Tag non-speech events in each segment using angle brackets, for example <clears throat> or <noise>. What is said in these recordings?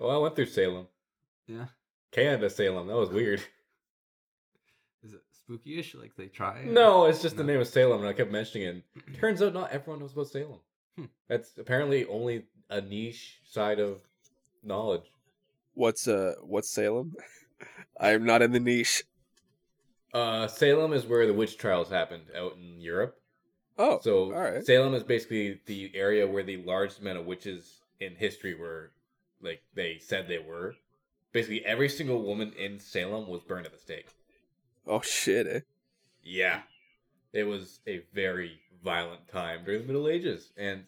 Well, I went through Salem, Yeah. Canada, Salem. That was weird. <laughs> Is it spooky-ish? Like they try? No, it's just the name of Salem, and I kept mentioning it. <clears throat> Turns out not everyone knows about Salem. Hmm. That's apparently only a niche side of knowledge. What's uh what's Salem? <laughs> I am not in the niche. Uh, Salem is where the witch trials happened out in Europe. Oh, So all right. Salem is basically the area where the largest amount of witches in history were, like they said they were. Basically, every single woman in Salem was burned at the stake. Oh shit. Eh? Yeah, it was a very violent time during the Middle Ages, and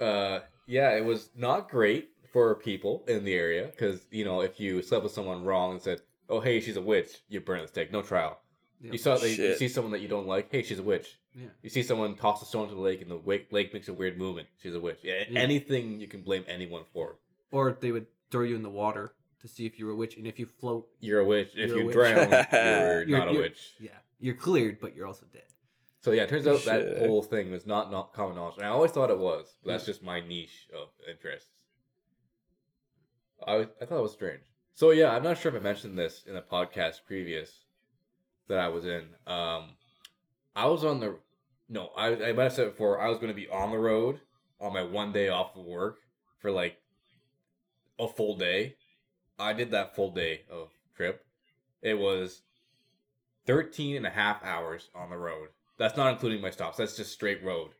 uh, yeah, it was not great for people in the area because you know if you slept with someone wrong and said, "Oh, hey, she's a witch," you burn at the stake, no trial. Yeah. You saw that you see someone that you don't like, hey, she's a witch. Yeah. You see someone toss a stone to the lake and the wake, lake makes a weird movement. She's a witch. Yeah, Yeah. Anything you can blame anyone for. Or they would throw you in the water to see if you were a witch, and if you float, You're a witch. If You're a you witch. drown, <laughs> you're, You're- not a you're- witch. yeah, you're cleared, but you're also dead. So yeah, it turns out that whole thing was not not common knowledge. And I always thought it was, but that's just my niche of interests. I I thought it was strange. So yeah, I'm not sure if I mentioned this in a podcast previous that I was in. Um, I was on the no, I I might have said it before. I was going to be on the road on my one day off of work for like a full day. I did that full day of trip. It was 13 and a half hours on the road. That's not including my stops. That's just straight road.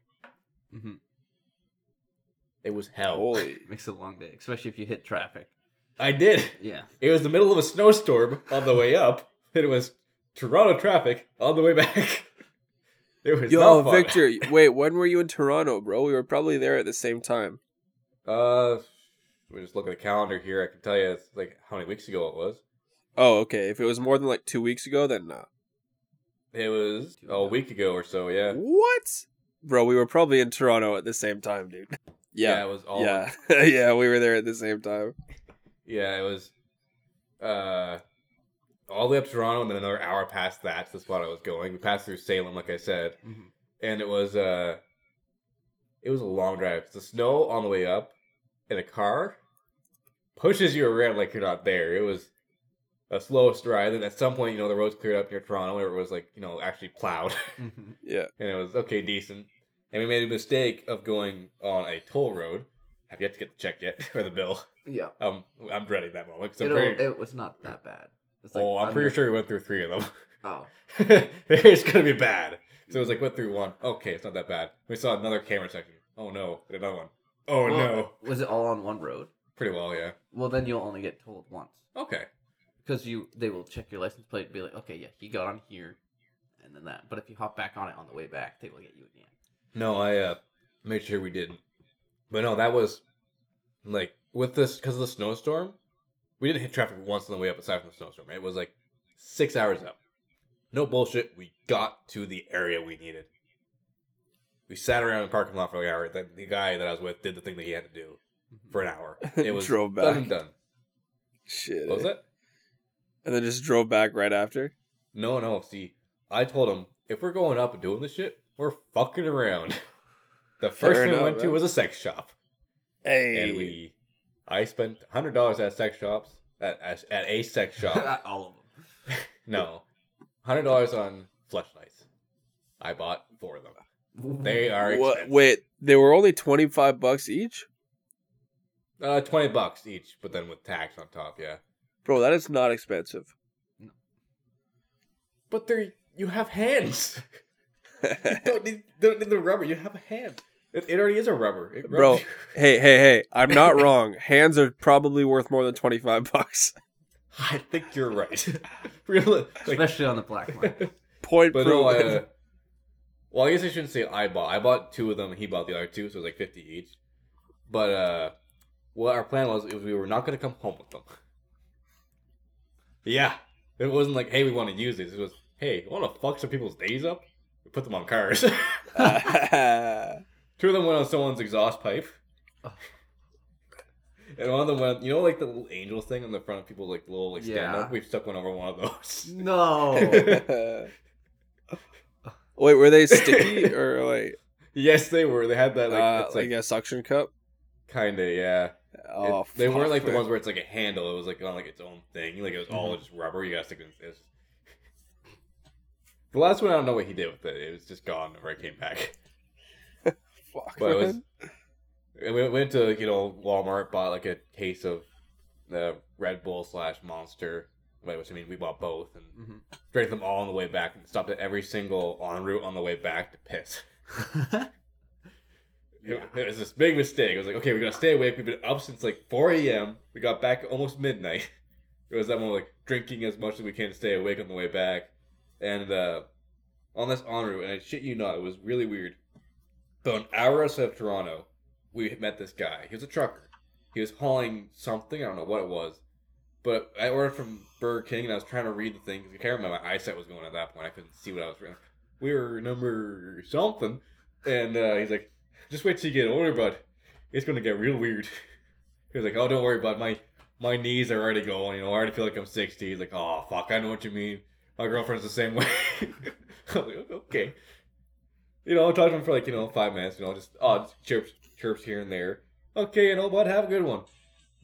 hmm It was hell. Holy. <laughs> Makes it a long day, especially if you hit traffic. I did. Yeah. It was the middle of a snowstorm on the way up. It was Toronto traffic on the way back. <laughs> It was Yo, not fun. Victor, wait, when were you in Toronto, bro? We were probably there at the same time. Uh, we just look at the calendar here. I can tell you it's like how many weeks ago it was. Oh, okay. If it was more than like two weeks ago, then no. It was a week ago or so. Yeah. What? Bro, we were probably in Toronto at the same time, dude. <laughs> Yeah, Yeah. it was all. Yeah. <laughs> Yeah, we were there at the same time. Yeah, it was. Uh, all the way up to Toronto, and then another hour past that to the spot I was going. We passed through Salem, like I said, Mhm. and it was uh, it was a long drive. The snow on the way up, in a car, pushes you around like you're not there. It was a slow stride, and at some point, you know, the roads cleared up near Toronto, where it was like you know actually plowed, <laughs> Mhm. Yeah. and it was okay, decent. And we made a mistake of going on a toll road. Have yet to get the check yet <laughs> or the bill. Yeah. Um, I'm dreading that moment because I'm It'll, pretty. it was not that bad. It's oh, I'm pretty sure we went through three of them. Oh. <laughs> it's gonna be bad. So it was like went through one. Okay, it's not that bad. We saw another camera section. Oh no, another one. Oh Well, no. Was it all on one road? Pretty well, yeah. Well, then you'll only get told once Okay. because you they will check your license plate and be like, okay, yeah, he got on here, and then that. But if you hop back on it on the way back, they will get you again. No, I uh made sure we didn't. But no, that was like with this because of the snowstorm. We didn't hit traffic once on the way up aside from the snowstorm. It was like six hours up. No bullshit. We got to the area we needed. We sat around in the parking lot for like an hour. Then the guy that I was with did the thing that he had to do Mm-hmm. for an hour. <laughs> It was Drove done back. and done. Shit. What was it? And then just drove back right after. No, no. See, I told him if we're going up and doing this shit, we're fucking around. <laughs> The first Fair thing we enough, went to was a sex shop, Hey. and we, I spent hundred dollars at sex shops at, at at a sex <laughs> shop. Not all of them. no, hundred dollars on fleshlights. I bought four of them. They are What? expensive. Wait, they were only twenty five bucks each, uh, twenty bucks each, but then with tax on top. Yeah, bro. That is not expensive. but they're you have hands. <laughs> you don't need, don't need the rubber. You have a hand. It, it already is a rubber, It Bro, rubs- hey, hey, hey! I'm not <laughs> wrong. Hands are probably worth more than twenty five bucks. I think you're right. <laughs> really, like, especially on the black market. Point but no, proven. uh, well, I guess I shouldn't say I bought. I bought two of them, and he bought the other two, so it was like fifty each. But uh, what our plan was, was we were not going to come home with them. Yeah, it wasn't like, hey, we want to use these. It was, hey, want to fuck some people's days up? We put them on cars. <laughs> Two of them went on someone's exhaust pipe. <laughs> And one of them went, you know, like the little angel thing on the front of people, like the little like stand Yeah. up. We stuck one over one of those. no. <laughs> Wait, were they sticky or like, yes, they were. They had that like, uh, it's like like a suction cup? kind of yeah. Oh, It- they weren't like the ones where it's like a handle. It was like on like its own thing. Like it was all just rubber. You gotta stick it in. It. <laughs> The last one, I don't know what he did with it. It was just gone whenever I came back. <laughs> Fuck, But it was. We went to you know Walmart, bought like a case of the Red Bull slash Monster. Wait, which I mean, we bought both and Mhm. drank them all on the way back. And stopped at every single ONroute on the way back to piss. <laughs> It, it was this big mistake. I was like, okay, we're gonna stay awake. We've been up since like 4 a.m. We got back almost midnight. <laughs> It was that one like drinking as much as we can to stay awake on the way back. And uh, on this ONroute, and I shit you not, it was really weird. So an hour outside of Toronto, we met this guy. He was a trucker. He was hauling something. I don't know what it was. But I ordered from Burger King, and I was trying to read the thing. 'cause I can't remember. My eyesight was going at that point. I couldn't see what I was reading. We were number something. And uh, he's like, just wait till you get older, bud. It's gonna get real weird. <laughs> He was like, oh, don't worry, bud. My my knees are already going. You know, I already feel like I'm 60. He's like, oh, fuck, I know what you mean. My girlfriend's the same way. <laughs> Like, okay. You know, I talked to him for like, you know, five minutes. You know, just odd chirps, chirps here and there. Okay, you know, bud, have a good one.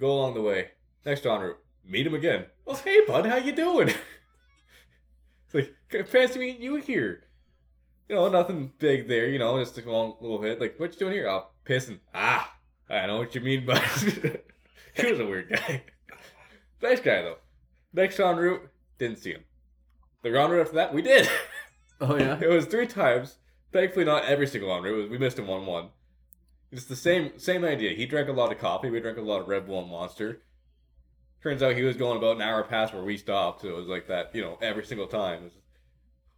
Go along the way. Next ONroute, meet him again. Oh, hey, bud, how you doing? <laughs> it's like, fancy meeting you here you know, nothing big there, you know, just a little, little hit. Like, what you doing here? Oh, pissing. Ah, I know what you mean, but <laughs> he was a weird guy. <laughs> nice guy, though. Next ONroute, didn't see him. The ONroute after that, we did. <laughs> oh yeah. it was three times. Thankfully, not every single ONroute. We missed him one one. It's the same same idea. He drank a lot of coffee. We drank a lot of Red Bull and Monster. Turns out he was going about an hour past where we stopped. So it was like that, you know, every single time. It was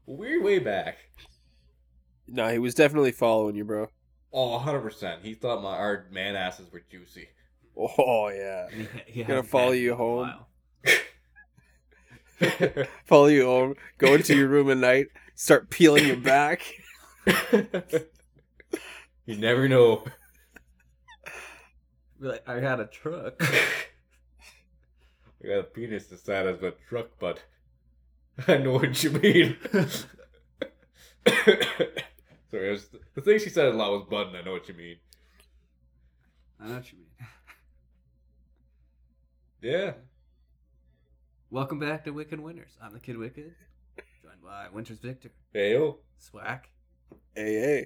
weird way back. No, he was definitely following you, bro. Oh, 100%. He thought my our man asses were juicy. Oh yeah, <laughs> And he, he Gonna follow you in a home. <laughs> follow you home, go into your room at night, start peeling your back. <laughs> you never know. Be like, I had a truck. I got a penis the size of a truck, but I know what you mean. Sorry, was, the thing she said a lot was button. I know what you mean. I know what you mean. <laughs> Yeah. Welcome back to Wicked Winners. I'm the Kid Wicked, joined by Winters Victor, Hey, yo. Swack. AA.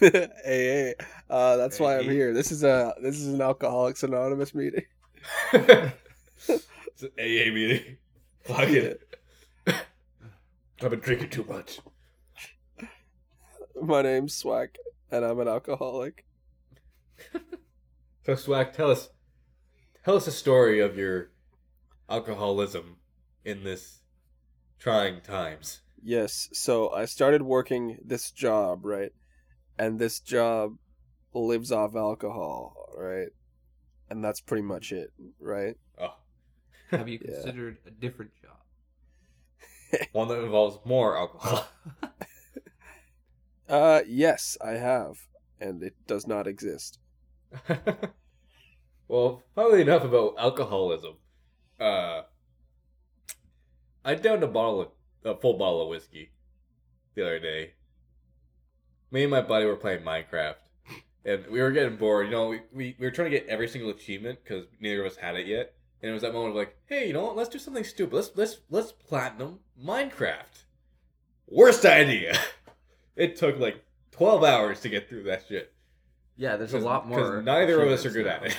<laughs> AA. Uh, that's why I'm here. This is a this is an Alcoholics Anonymous meeting. <laughs> it's an AA meeting. Fuck it. I've been drinking too much. My name's Swack, and I'm an alcoholic. So Swag, tell us, tell us a story of your alcoholism in this trying times. Yes. So I started working this job, right? And this job lives off alcohol, right? And that's pretty much it, right? Oh, <laughs> Have you Yeah. considered a different job? one that involves more alcohol. <laughs> Uh, yes, I have, and it does not exist. <laughs> well, funnily enough about alcoholism, uh, I downed a bottle of a full bottle of whiskey the other day. Me and my buddy were playing Minecraft, and we were getting bored. You know, we, we, we were trying to get every single achievement because neither of us had it yet. And it was that moment of like, hey, you know what? Let's do something stupid. Let's let's let's platinum Minecraft. Worst idea. <laughs> It took like twelve hours to get through that shit. Yeah, there's a lot more. Because neither of us are good achievements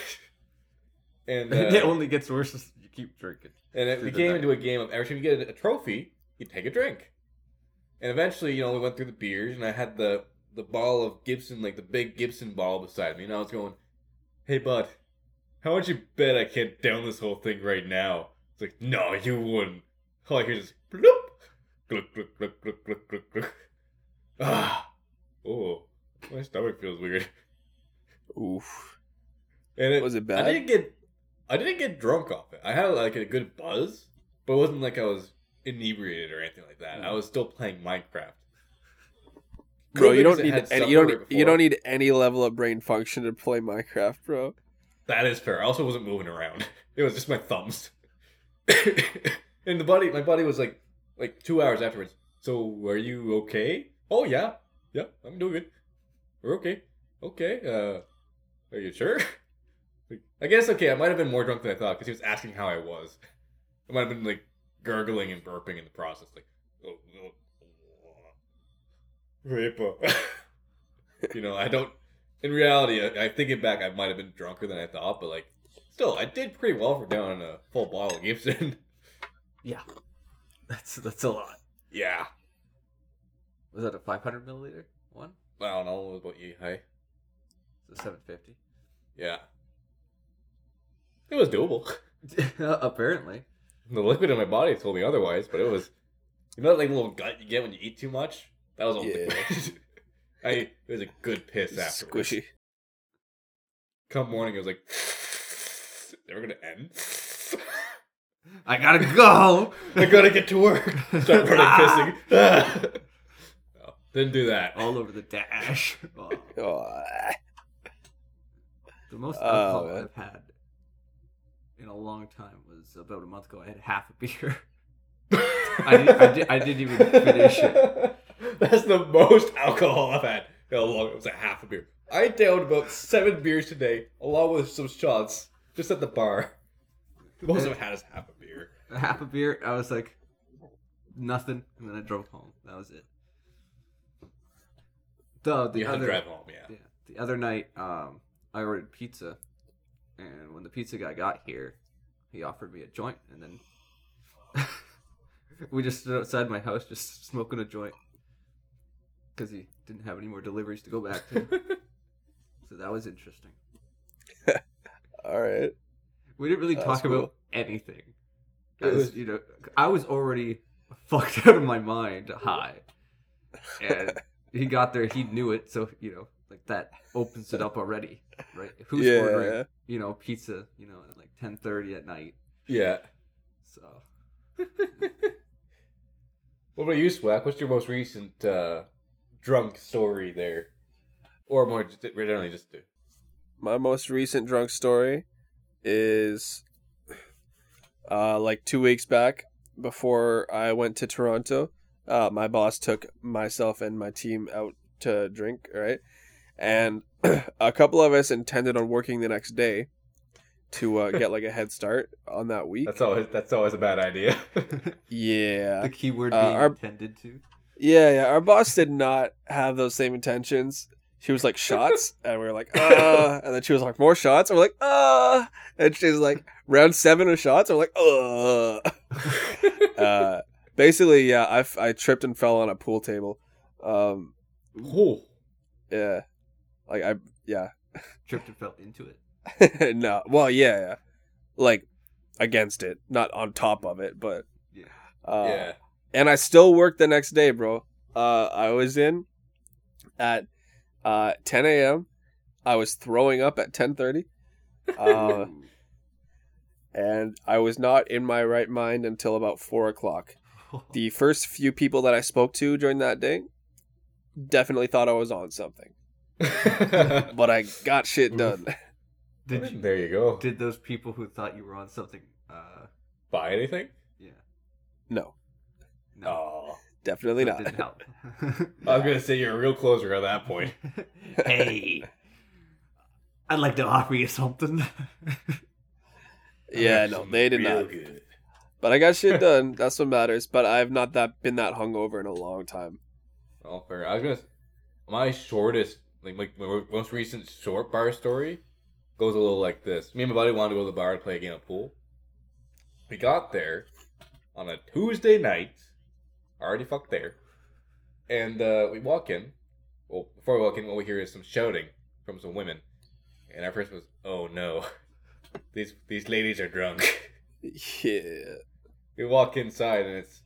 at it. <laughs> and <laughs> uh, it only gets worse as you keep drinking. and it became into a game of every time you get a trophy, you take a drink. And eventually, you know, we went through the beers, and I had the the bottle of Gibson, like the big Gibson bottle beside me, and I was going, "Hey, bud, how much you bet I can't down this whole thing right now?" It's like, "No, you wouldn't." All I hear is bloop, gluk gluk gluk gluk gluk gluk. Ah, oh, my stomach feels weird. Oof. And it Was it I bad? didn't get I didn't get drunk off it. I had like a good buzz, but it wasn't like I was inebriated or anything like that. I was still playing Minecraft. Bro, you don't need any, you don't you don't need any level of brain function to play Minecraft, bro. That is fair. I also wasn't moving around. <laughs> It was just my thumbs. <laughs> and the buddy, my buddy was like, like two hours afterwards. So, are you okay? Oh yeah, yeah, I'm doing good. We're okay. Okay. Uh, are you sure? <laughs> I guess okay, I might have been more drunk than I thought because he was asking how I was. I might have been like gurgling and burping in the process, like, oh, oh, Rapa. <laughs> you know, I don't. In reality, I, I thinking back, I might have been drunker than I thought, but like, still, I did pretty well for down a full bottle of Gibson. Yeah. That's that's a lot. yeah, Was that a 500 milliliter one? I don't know what about you, hey. It's a 750. Yeah, it was doable. <laughs> Uh, apparently. The liquid in my body told me otherwise, but it was, you know, that like little gut you get when you eat too much. That was all Yeah. good. <laughs> I it was a good piss after. Squishy. Come morning, it was like, <sighs> never gonna end. <laughs> I gotta go. I gotta get to work. Start running pissing. Didn't do that. All over the dash. <laughs> Oh, Oh, <laughs> the most Oh, alcohol man. I've had in a long time was about a month ago. I had half a beer. <laughs> I, did, I, did, I didn't even finish it. That's the most alcohol I've had in a long. It was a half a beer. I downed about seven beers today, along with some shots, just at the bar. The most I've had is half a beer. A half a beer. I was like, nothing, and then I drove home. That was it. The the you other to drive home, yeah. yeah, the other night, um, I ordered pizza, and when the pizza guy got here, he offered me a joint, and then <laughs> we just stood outside my house just smoking a joint because he didn't have any more deliveries to go back to. <laughs> so that was interesting. <laughs> all right. We didn't really That's talk cool. about anything. As, was- you know, I was already fucked out of my mind high, and he got there. He knew it, so you know, like that opens it up already, right? Who's yeah. ordering, you know, pizza, you know, at like ten thirty at night? Yeah. So <laughs> What about you, Swack? What's your most recent uh, drunk story there? Or more just generally just do. My most recent drunk story is uh like two weeks back before I went to Toronto. Uh, my boss took myself and my team out to drink, right? And <clears throat> a couple of us intended on working the next day to uh, get like a head start on that week. That's always that's always a bad idea. <laughs> Yeah. the keyword Uh, being our- intended to. Yeah, yeah. Our boss did not have those same intentions. She was like shots, <laughs> and we were like, uh, and then she was like more shots, and we're like, uh, and she's like round seven of shots, and we're like, uh. <laughs> uh basically, yeah, I, f- I tripped and fell on a pool table. Um, oh, yeah, like I, yeah, <laughs> Tripped and fell into it. no, well, yeah, yeah, like against it, not on top of it, but Yeah. uh, yeah. and I still worked the next day, bro. Uh, I was in at uh 10 a.m. I was throwing up at 10:30, uh, <laughs> and I was not in my right mind until about four o'clock. <laughs> The first few people that I spoke to during that day definitely thought I was on something, <laughs> but I got shit done. <laughs> did you, there you go. did those people who thought you were on something? Uh, Buy anything? yeah. No, No. Oh, definitely so not. Didn't help. I was gonna say you're a real closer at that point. hey, I'd like to offer you something. Yeah, no, they did not. good. But I got shit <laughs> done. That's what matters. But I've not that been that hungover in a long time. Oh, fair. I was gonna. My shortest, like my, my most recent short bar story, goes a little like this. Me and my buddy wanted to go to the bar to play a game of pool. We got there on a Tuesday night. Already fucked there, and uh, we walk in. Well, before we walk in, what we hear is some shouting from some women, and our first was, "Oh no, <laughs> these these ladies are drunk." <laughs> Yeah. We walk inside and it's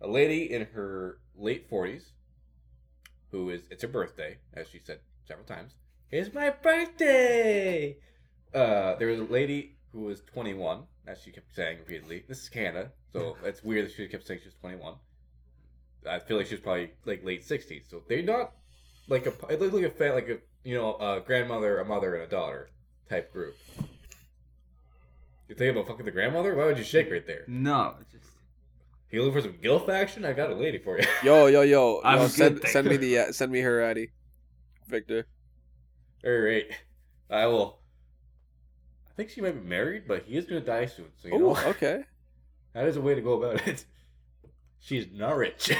a lady in her late 40s who is it's her birthday as she said several times. It's my birthday! Uh there was a lady who was 21 as she kept saying repeatedly. This is canada so <laughs> it's weird that she kept saying she was 21 i feel like she was probably like late 60s so they're not like a it looked like a fa- like a you know a grandmother a mother and a daughter type group you think about fucking the grandmother why would you shake right there no, it's just you looking for some gilf action? I got a lady for you. <laughs> Yo, yo, yo. <laughs> I'm yo send, send me the uh, send me her Addy. Victor. All right, I will. I think she might be married, but he is gonna die soon. So you know, Oh, <laughs> okay. that is a way to go about it. She's not rich.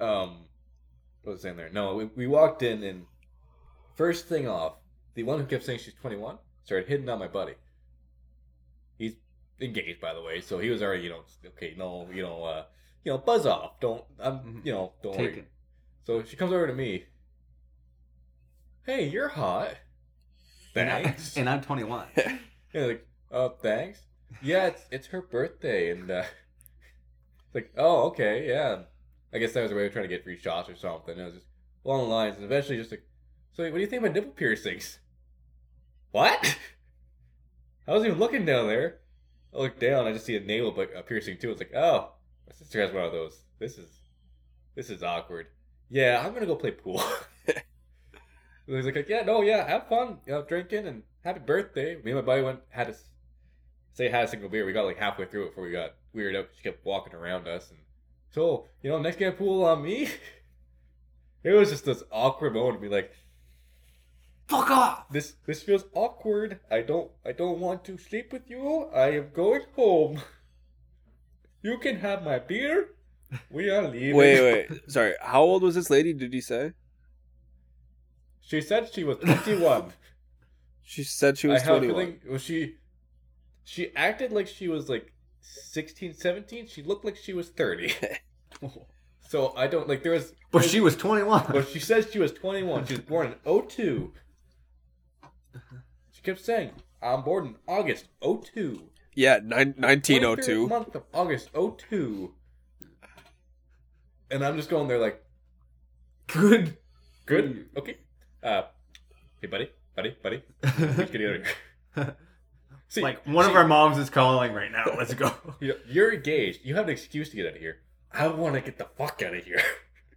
um, what was I saying there? No, we, we walked in and first thing off, the one who kept saying she's 21 started hitting on my buddy. He's engaged, by the way, so he was already, you know, okay, no, you know, uh, you know, buzz off. Don't, I'm, Mhm. you know, don't Take worry. it. So she comes over to me. Hey, you're hot. And I- Thanks. And I'm 21. <laughs> Yeah, like, oh, thanks. Yeah, it's it's her birthday, and uh, it's like, oh, okay, yeah. I guess that was a way of trying to get free shots or something. It was just along the lines, and eventually just like, so what do you think about nipple piercings? What? <laughs> I wasn't even looking down there. I look down, I just see a navel but a piercing too. It's like, oh, my sister has one of those. This is this is awkward. Yeah, I'm gonna go play pool. <laughs> He's like, yeah, no, yeah, have fun, you know, drinking and happy birthday. Me and my buddy went had a say had a single beer. We got like halfway through it before we got weirded out. She kept walking around us, and so you know, next game pool on me. <laughs> It was just this awkward moment to be like, Fuck off! this this feels awkward. I don't I don't want to sleep with you. I am going home. <laughs> You can have my beer. We are leaving. Wait, wait. Sorry. How old was this lady? Did you say? She said she was 21. <laughs> She said she was I have a 21. feeling was she she acted like she was like 16, 17. She looked like she was 30. <laughs> so I don't like there was But she was 21. But she says she was 21. She was born in 02. She kept saying, I'm born in August 02. Yeah, nine, 1902. month of August 02. And I'm just going there like, Good. good, okay. Uh, hey, buddy, buddy, buddy. Let's get out of here. <laughs> See, like one of our moms is calling right now. Let's go. <laughs> you know, you're engaged. You have an excuse to get out of here. I want to get the fuck out of here.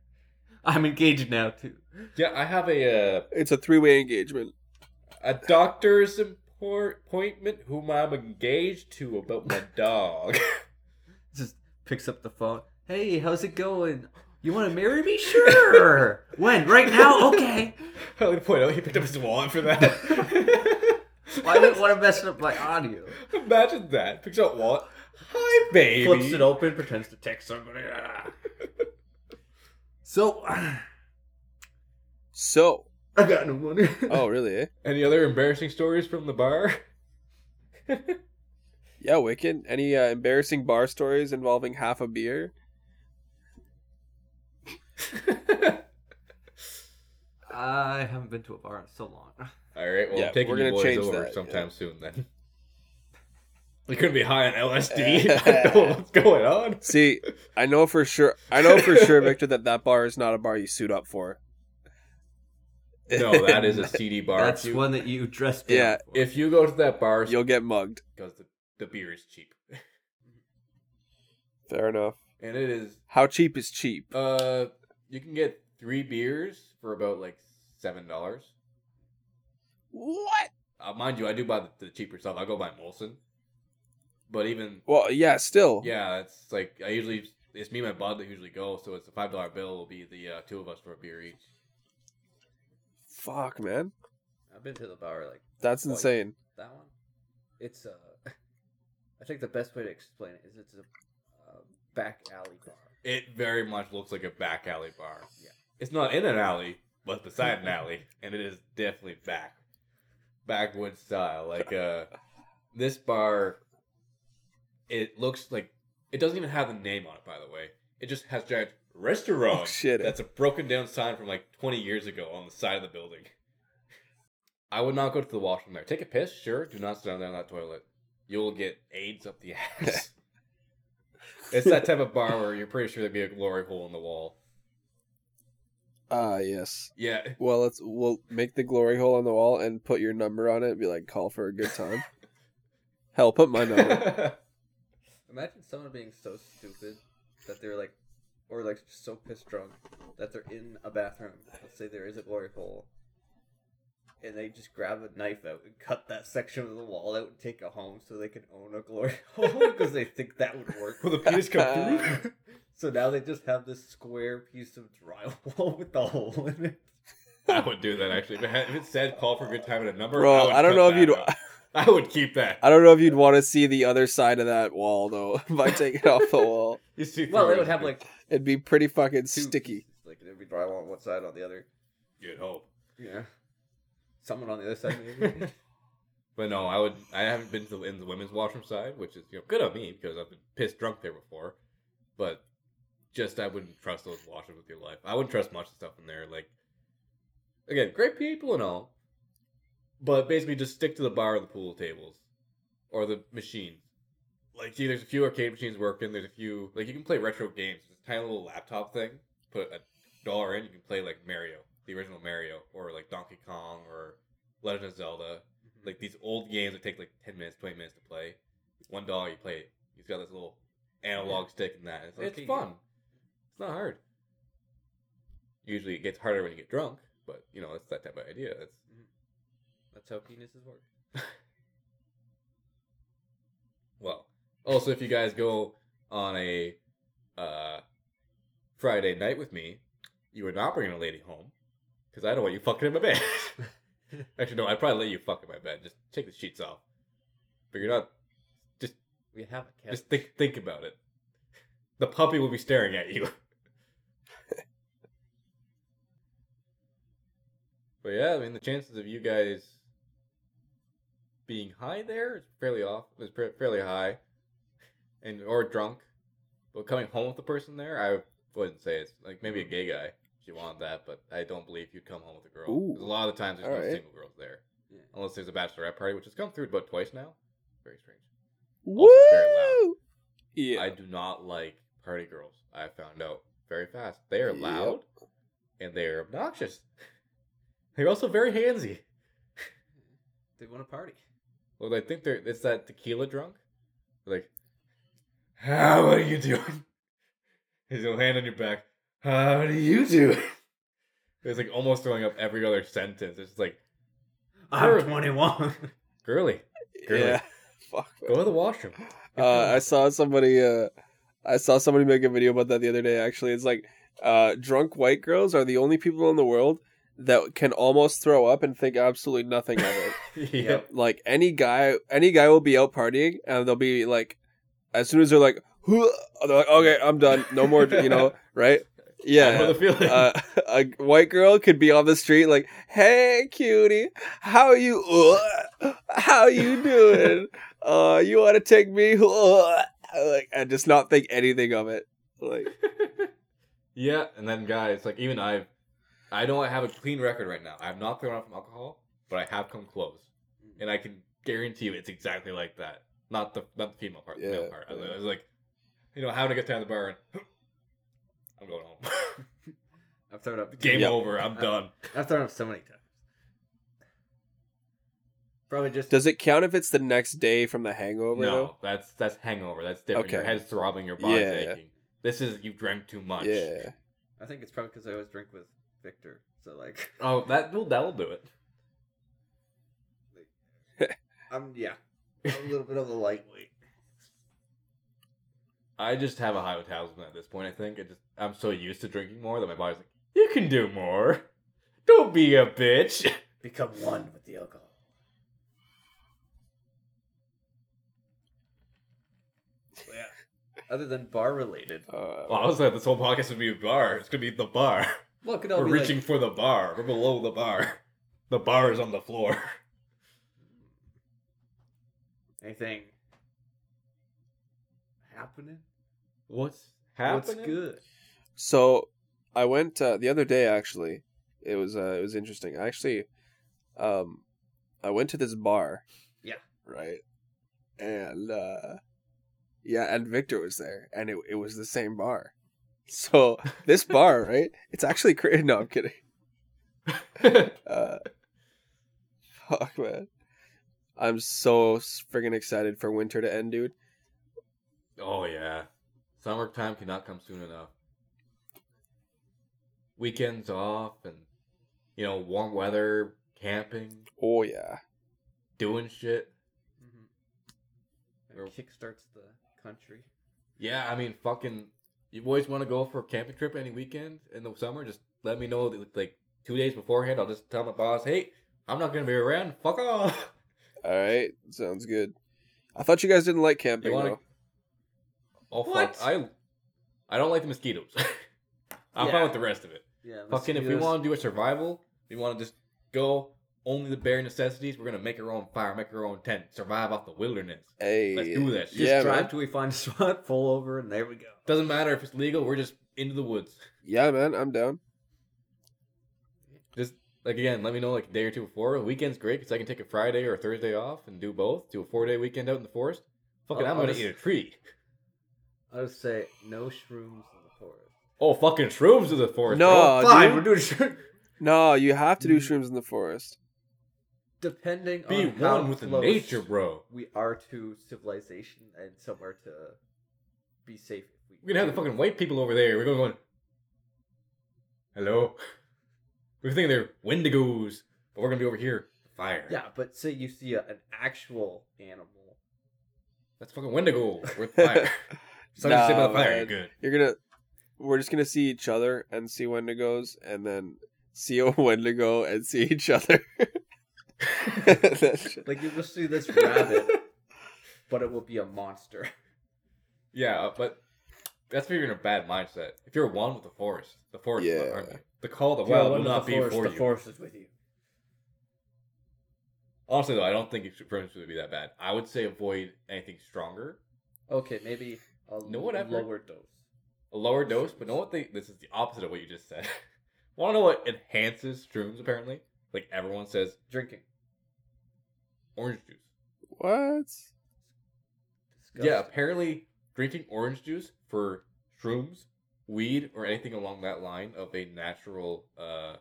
<laughs> I'm engaged now too. yeah, I have a uh, It's a three way engagement. A doctor's appointment whom I'm engaged to about my dog. <laughs> Just picks up the phone. Hey, how's it going? You want to marry me? Sure. <laughs> when? Right now? Okay. I like to point out he picked up his wallet for that. <laughs> Why would want to mess up my audio? Imagine that. Picks up wallet. Hi, baby. Flips it open, pretends to text somebody. So, <clears throat> So, I got no money. <laughs> oh really? Eh? Any other embarrassing stories from the bar? <laughs> Yeah, Wicked. Any uh, embarrassing bar stories involving half a beer? <laughs> I haven't been to a bar in so long. All right, well, Yeah, I'm taking we're you gonna boys change over that, sometime soon then. We couldn't be high on LSD. I don't know what's going on. See, I know for sure. I know for sure, Victor, that that bar is not a bar you suit up for. No, <laughs> that is a seedy bar. That's if you, one that you dressed down Yeah, for. if you go to that bar, You'll get mugged. because the, the beer is cheap, <laughs> Fair enough. and it is. How cheap is cheap? Uh, you can get three beers for about like seven dollars. What? Uh, mind you, I do buy the, the cheaper stuff. I go buy Molson, but even Well, yeah, still. yeah, it's like I usually it's me and my bud that usually go, so it's a five dollar bill will be the uh, two of us for a beer each. Fuck, man. I've been to the bar like That's Well, insane. that one. It's uh, <laughs> I think the best way to explain it is it's a uh, back alley bar. It very much looks like a back alley bar. Yeah. It's not in an alley, but beside an alley, <laughs> and it is definitely back, backwoods style. Like uh, <laughs> this bar, it looks like it doesn't even have the name on it. By the way, it just has giant restaurant. Oh, shit. That's a broken down sign from like 20 years ago on the side of the building. I would not go to the washroom there. Take a piss, sure. Do not stand down on that toilet. You'll get AIDS up the ass. <laughs> it's that type of bar where you're pretty sure there'd be a glory hole in the wall. Ah, yes. Yeah. Well, let's we'll make the glory hole on the wall and put your number on it. And be like, call for a good time. <laughs> Hell, put my number. <laughs> Imagine someone being so stupid that they're like, or like so pissed drunk that they're in a bathroom. Let's say there is a glory hole, and they just grab a knife out and cut that section of the wall out and take it home so they can own a glory <laughs> hole because they think that would work. Will the penis come through? <laughs> so now they just have this square piece of drywall with the hole in it. I would do that actually. If it, had, if it said call for a good time at a number, Bro, I, would I don't cut know if you'd. out. I would keep that. I don't know if you'd want to see the other side of that wall though. <laughs> By taking it off the wall, You see Well, it. would have like it'd be pretty fucking two sticky. Like there'd be drywall on one side, on the other. You'd hope. Yeah. Someone on the other side, maybe. <laughs> But no, I would. I haven't been to the, in the women's washroom side, which is you know good on me because I've been pissed drunk there before. But just I wouldn't trust those washrooms with your life. I wouldn't trust much of stuff in there. Like again, great people and all, but basically just stick to the bar or the pool tables or the machines. Like, see, there's a few arcade machines working. There's a few like you can play retro games. It's tiny little laptop thing. Put a dollar in, you can play like Mario, the original Mario, or like Donkey Kong, or Legend of Zelda. Like these old games that take like 10 minutes 20 minutes to play. One dollar you play it. He's got this little analog stick and that. It's, it's Okay, fun. it's not hard. Usually it gets harder when you get drunk but you know it's that type of idea. It's That's how penises work. <laughs> well also if you guys go on a uh friday night with me you are not bringing a lady home because i don't want you fucking in my bed <laughs> actually no i'd probably let you fuck in my bed just take the sheets off but you're not Just We have a cat. Just think think about it. The puppy will be staring at you. <laughs> but yeah, I mean the chances of you guys being high there is fairly off. Is fa- fairly high, and or drunk. But coming home with the person there, I wouldn't say it's like maybe a mm. gay guy if you want that. But I don't believe you'd come home with a girl. Ooh. a lot of the times there's no Alright. single girls there, Yeah. unless there's a bachelorette party, which has come through about twice now. Very strange. Woo! very loud. Yeah. I do not like party girls. I found out very fast. They are Yep. loud and they are obnoxious. <laughs> They're also very handsy. They want to party. Well, I think they're it's that tequila drunk. Like, how are you doing? His little hand on your back. How do you do? <laughs> It's like almost throwing up every other sentence. It's like, I'm 21. <laughs> girly, girly, yeah. Fuck. man. go to the washroom. Uh, I saw somebody. Uh, I saw somebody make a video about that the other day. Actually, it's like uh, drunk white girls are the only people in the world that can almost throw up and think absolutely nothing of it. <laughs> yep. like any guy, any guy will be out partying and they'll be like, as soon as they're like, they're like, okay, I'm done, no more, you know, <laughs> right? Yeah. the feeling. Uh, a white girl could be on the street like, "Hey, cutie, how you? Uh, how you doing? <laughs> Uh, you want to take me?" Uh, like, and just not think anything of it. Like, <laughs> yeah, and then guys, like even I've, I know I have a clean record right now. I have not thrown up from alcohol, but I have come close, and I can guarantee you it's exactly like that. Not the not the female part, the male part. Yeah. I was like, you know, having a good time at the bar, and <laughs> I'm going home. <laughs> I've thrown up. Game Yeah. over. I'm Uh, done. I've thrown up so many times. Probably just. does it count if it's the next day from the hangover? no, though? that's that's hangover. That's different. Your Okay. head's throbbing, your body's Yeah. aching. This is you drank too much. Yeah. I think it's probably because I always drink with Victor. So like, <laughs> Oh, that will that'll do it. I'm yeah, I'm a little bit of a lightweight. I just have a high metabolism at this point. I think it just I'm so used to drinking more that my body's like, you can do more. Don't be a bitch. <laughs> Become one with the alcohol. So, yeah. Other than bar related, Uh, Well, I was like, this whole podcast would be a bar. It's gonna be the bar. look We're be reaching for the bar. We're below the bar. The bar is on the floor. anything happening. What's What's happening? good? So I went uh, the other day. Actually, it was uh, it was interesting. I actually, um, I went to this bar. Yeah. Right. And uh, yeah, and Victor was there, and it it was the same bar. So <laughs> this bar, right? It's actually crazy. No, I'm kidding. <laughs> Uh, fuck, man. I'm so friggin' excited for winter to end, dude. oh yeah, summertime cannot come soon enough. Weekends off and you know warm weather, camping, Oh yeah. doing shit. Mm-hmm. Kickstarts the country. Yeah, I mean, fucking. You boys want to go for a camping trip any weekend in the summer? Just let me know, like two days beforehand, I'll just tell my boss, "Hey, I'm not gonna be around. Fuck off." All right, sounds good. I thought you guys didn't like camping. wanna- though. Oh fuck, I I don't like the mosquitoes. <laughs> I'm Yeah. fine with the rest of it. Yeah. Fucking, if we want to do a survival, we want to just go only the bare necessities. We're gonna make our own fire, make our own tent, survive off the wilderness. Hey, Let's do that shit. just yeah, drive man. till we find a spot, pull over, and there we go. Doesn't matter if it's legal. We're just into the woods. Yeah, man, I'm down. Just like again, let me know like a day or two before. A weekend's great because I can take a Friday or a Thursday off and do both. Do a four day weekend out in the forest. Fucking, I'll- I'm gonna just- eat a tree. <laughs> I would say no shrooms in the forest. Oh, fucking shrooms in the forest. No, bro. Fine, dude. we're doing shrooms. No, you have to do shrooms in the forest. Depending be on how one with the close nature, bro. we are to civilization and somewhere to be safe. we We're gonna have the fucking white people over there. We're going, going hello. <laughs> We're thinking they're wendigos, but we're gonna be over here. Fire. Yeah, but say you see a, an actual animal. That's fucking wendigo. We're fire. <laughs> Something to say about Nah, fire. man. You're good. You're gonna, we're just gonna see each other and see Wendigos, and then see <laughs> a Wendigo and see each other. <laughs> Like you will see this rabbit, <laughs> but it will be a monster. Yeah, uh, but that's if you're in a bad mindset. If you're one with the forest, the forest, Yeah. aren't you? The call of the If wild will not the be forest, for the you. forest is with you. Honestly, though, I don't think shrooms would be that bad. I would say avoid anything stronger. Okay, maybe a know what I've lower dose. A lower dose, but know what they? This is the opposite of what you just said. <laughs> Want to know what enhances shrooms? Apparently, like everyone says, Drinking. orange juice. what? Yeah, apparently drinking orange juice for shrooms, weed, or anything along that line of a natural uh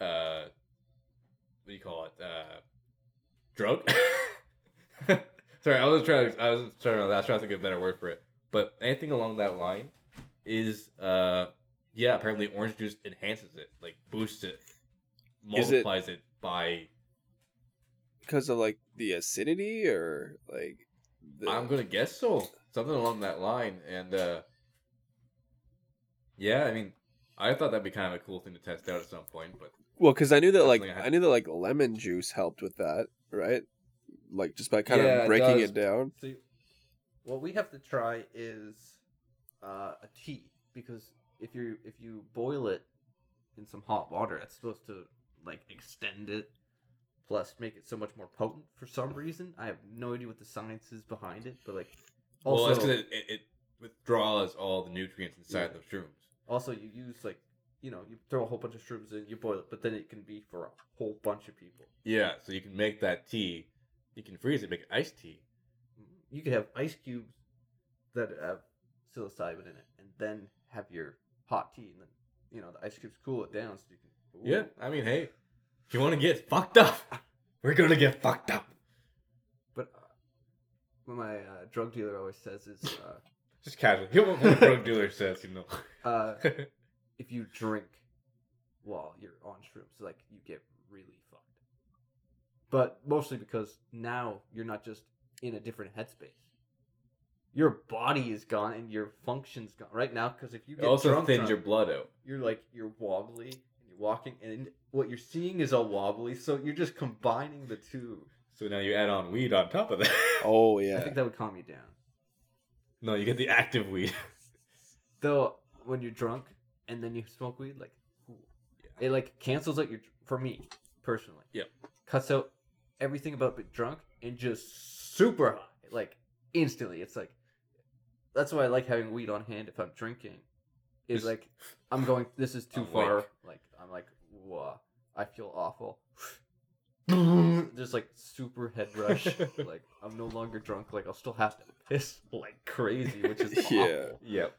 uh what do you call it? Uh drug? <laughs> Sorry, I was trying to I was trying to I was trying to think of a better word for it. But anything along that line is uh yeah, apparently orange juice enhances it, like boosts it- multiplies it by Because of like the acidity or like? The... I'm gonna guess so. Something along that line. And uh yeah, I mean I thought that'd be kind of a cool thing to test out at some point, but Well, because I knew that like I I knew that like lemon juice helped with that, right? Like just by kind Yeah, of breaking does. it down. See, what we have to try is uh, a tea because if you if you boil it in some hot water, it's supposed to like extend it, plus make it so much more potent for some reason. I have no idea what the science is behind it, but like also well, that's because it, it, it withdraws all the nutrients inside Yeah. the shrooms. also you use like you know you throw a whole bunch of shrooms in, you boil it, but then it can be for a whole bunch of people. Yeah, so you can make that tea. You can freeze it, make iced tea. You could have ice cubes that have psilocybin in it, and then have your hot tea, and then you know the ice cubes cool it down so you can. Ooh. Yeah, I mean, hey, if you want to get fucked up, <laughs> we're gonna get fucked up. But uh, what my uh, drug dealer always says is, uh, <laughs> Just casually. You what a drug dealer says, you know. <laughs> uh, if you drink while you're on shrooms, like you get really. But mostly because now you're not just in a different headspace. Your body is gone and your function's gone right now. Because if you it get also drunk, thins drunk, your blood out. you're like you're wobbly and you're walking, and what you're seeing is all wobbly. So you're just combining the two. So now you add on weed on top of that. <laughs> Oh yeah, I think that would calm you down. no, you get the active weed. <laughs> Though when you're drunk and then you smoke weed, like ooh, it like cancels out your for me personally. Yep. Cuts out everything about being drunk and just super high, like instantly. It's like that's why I like having weed on hand if I'm drinking. Is like I'm going. This is too Awake. far. Like I'm like, whoa, I feel awful. <laughs> Just like super head rush. <laughs> like I'm no longer drunk. Like I'll still have to piss like crazy, which is <laughs> awful. Yeah. Yep.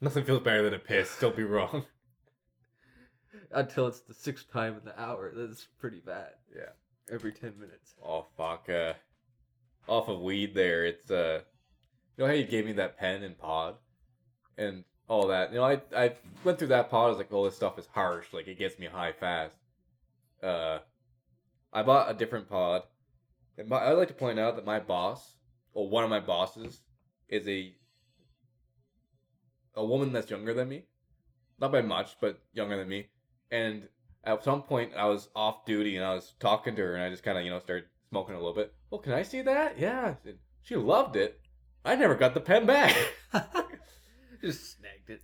Nothing feels better than a piss. Don't be wrong. until it's the sixth time in the hour. That's pretty bad. Yeah. Every ten minutes. Oh fuck. Uh, off of weed, there. It's uh, you know how you gave me that pen and pod, and all that. You know, I I went through that pod. I was like, oh, this stuff is harsh. Like it gets me high fast. Uh, I bought a different pod. And my, I'd like to point out that my boss, or one of my bosses, is a a woman that's younger than me, not by much, but younger than me, And at some point, I was off duty and I was talking to her, and I just kind of, you know, started smoking a little bit. Well, can I see that? Yeah. She loved it. I never got the pen back. <laughs> <laughs> Just snagged it.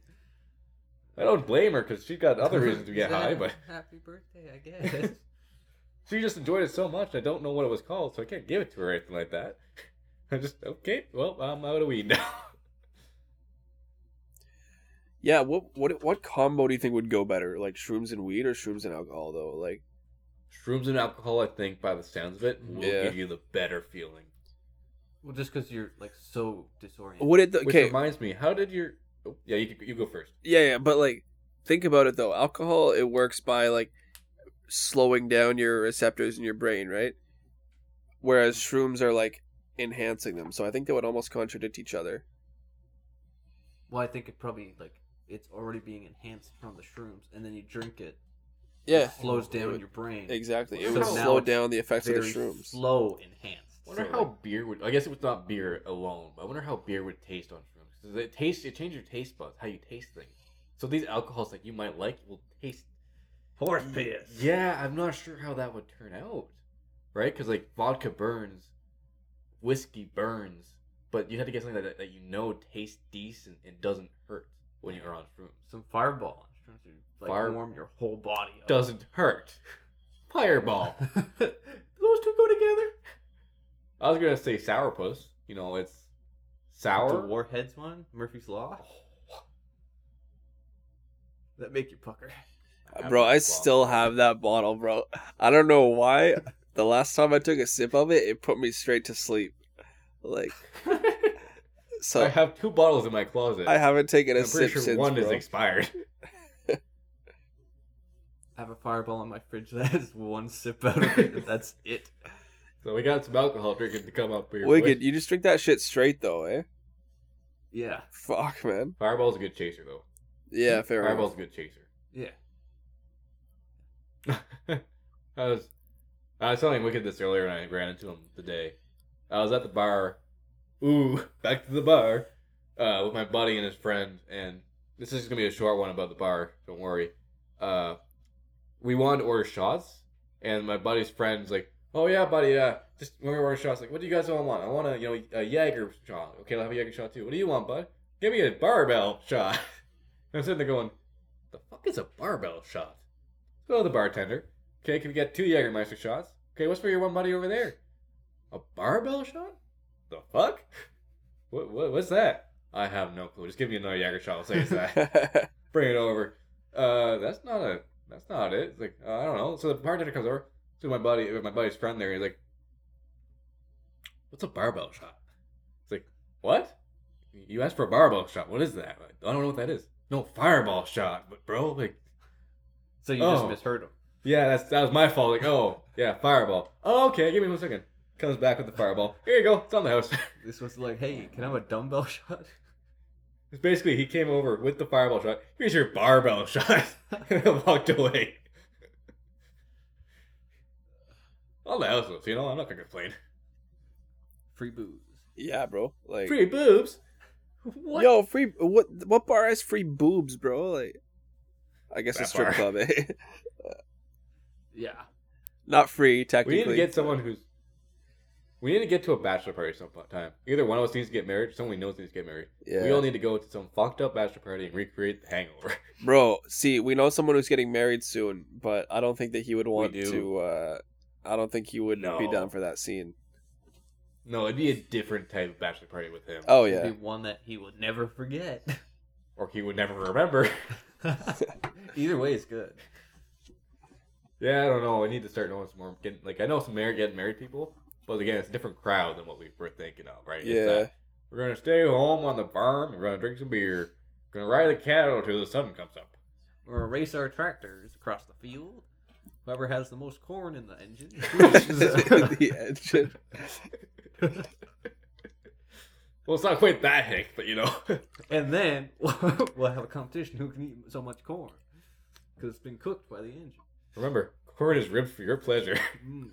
I don't blame her because she got other reasons to get high, but <laughs> happy birthday, I guess. she just enjoyed it so much. I don't know what it was called, so I can't give it to her or anything like that. I just okay. Well, I'm out of weed now. Yeah, what what what combo do you think would go better? Like shrooms and weed or shrooms and alcohol though? Like Shrooms and alcohol, I think, by the sounds of it, will Yeah. give you the better feeling. well, just because you're like so disoriented. would it Which okay, reminds me, how did your? Oh, yeah, you you go first. yeah, yeah, but like think about it though. Alcohol it works by like slowing down your receptors in your brain, right? Whereas shrooms are like enhancing them. So I think they would almost contradict each other. Well, I think it probably like it's already being enhanced from the shrooms, and then you drink it. Yeah. it slows It down would- your brain. Exactly. It So would slow down the effects of the shrooms. slow enhanced. wonder So, how like, beer would. I guess it was not beer alone, but I wonder how beer would taste on shrooms. 'Cause it tastes. It changes your taste buds, how you taste things. So these alcohols that you might like will taste. horse piss. Yeah, I'm not sure how that would turn out, right? Because like vodka burns, whiskey burns, but you have to get something that, that you know tastes decent and doesn't hurt when you're on shrooms. Some fireball. I'm trying to like Fire- warm your whole body up. Doesn't hurt. <laughs> Fireball. <laughs> Those two go together. I was gonna say sourpuss. You know, it's The sour. Warheads one, Murphy's Law. That make you pucker. Bro, I still have that bottle, bro. I don't know why. <laughs> The last time I took a sip of it, it put me straight to sleep. Like so I have two bottles in my closet. I haven't taken a I'm sip sure since, one bro. is expired. <laughs> I have a fireball on my fridge that has one sip out of it. and That's <laughs> it. So we got some alcohol drinking to come up here. Wicked, you just drink that shit straight though, eh? Yeah. Fuck, man. Fireball's a good chaser, though. Yeah, fair Fireball's enough. a good chaser. Yeah. <laughs> I was I was telling Wicked this earlier, and I ran into him today. I was at the bar. Ooh, back to the bar uh, with my buddy and his friend, and this is gonna be a short one about the bar. Don't worry. Uh, we wanted to order shots, and my buddy's friend's like, "Oh yeah, buddy, uh, just when we order shots, like, what do you guys all want? I want a you know a Jaeger shot. Okay, I'll have a Jaeger shot too. What do you want, bud? Give me a barbell shot." <laughs> And I'm sitting there going, "The fuck is a barbell shot?" Go to the bartender. Okay, can we get two Jägermeister shots? Okay, what's for your one buddy over there? A barbell shot? The fuck? What, what what's that? I have no clue. Just give me another Jäger shot. I'll say it's that. <laughs> Bring it over. Uh, that's not a. That's not it. It's like uh, I don't know. So the bartender comes over to my buddy, with my buddy's friend there. He's like, "What's a barbell shot?" It's like, "What? You asked for a barbell shot. What is that? I don't know what that is. No fireball shot, but bro, like." So you Oh. just misheard him. Yeah, that's that was my fault. Like, oh, yeah, fireball. Oh, okay, give me one second. Comes back with the fireball. Here you go. It's on the house. <laughs> This was like, hey, can I have a dumbbell <laughs> shot? it's basically he came over with the fireball shot. Here's your barbell <laughs> shot, and walked away. on the house, you know. I'm not gonna complain. Free booze. yeah, bro. Like Free boobs. What? Yo, free what what bar has free boobs, bro? Like I guess a strip bar. club, eh? Yeah. Not free, technically. we technically. need to get someone who's. We need to get to a bachelor party sometime. Either one of us needs to get married, someone we know needs to get married. Yeah. We all need to go to some fucked up bachelor party and recreate the hangover. <laughs> Bro, see, we know someone who's getting married soon, but I don't think that he would want do. to uh I don't think he would be down for that scene. no, it'd be a different type of bachelor party with him. Oh It'd yeah. Be one that he would never forget. <laughs> or he would never remember. <laughs> Either way is good. yeah, I don't know. I need to start knowing some more. Getting, like I know some married, getting married people, but again, it's a different crowd than what we were thinking of, right? It's Yeah. that we're gonna stay home on the farm. We're gonna drink some beer. We're Gonna ride the cattle till the sun comes up. We're gonna race our tractors across the field. Whoever has the most corn in the engine. <laughs> <laughs> the engine. <laughs> Well, it's not quite that hick, but you know. and then we'll have a competition who can eat so much corn because it's been cooked by the engine. Remember, corn is ribs for your pleasure. Mm.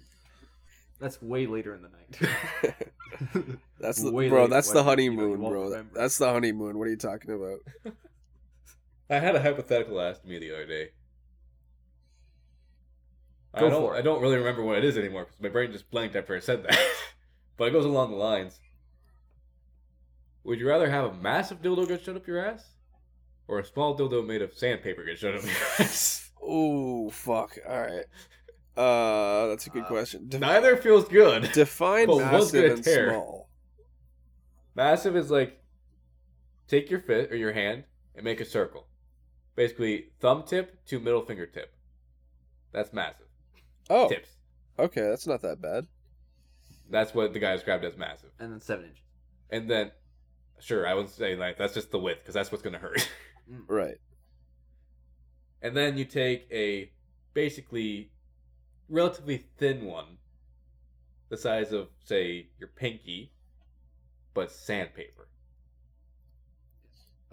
That's way later in the night. <laughs> That's the Way bro, later that's when, the you know, honeymoon, you won't bro. remember. That's the honeymoon. What are you talking about? <laughs> I had a hypothetical asked me the other day. I don't. for it. I don't really remember what it is anymore because my brain just blanked after I said that. <laughs> but it goes along the lines. Would you rather have a massive dildo get shoved up your ass, or a small dildo made of sandpaper get shoved up your ass? oh fuck. All right. Uh, that's a good Uh, question. De- Neither feels good. define but massive and tear. small. Massive is like take your fist or your hand and make a circle. Basically, thumb tip to middle finger tip. That's massive. Oh, Tips. okay, that's not that bad. That's what the guy described as massive. And then seven inches. And then, sure, I would say like that's just the width because that's what's gonna hurt. <laughs> Right. and then you take a basically relatively thin one, the size of say your pinky, but sandpaper.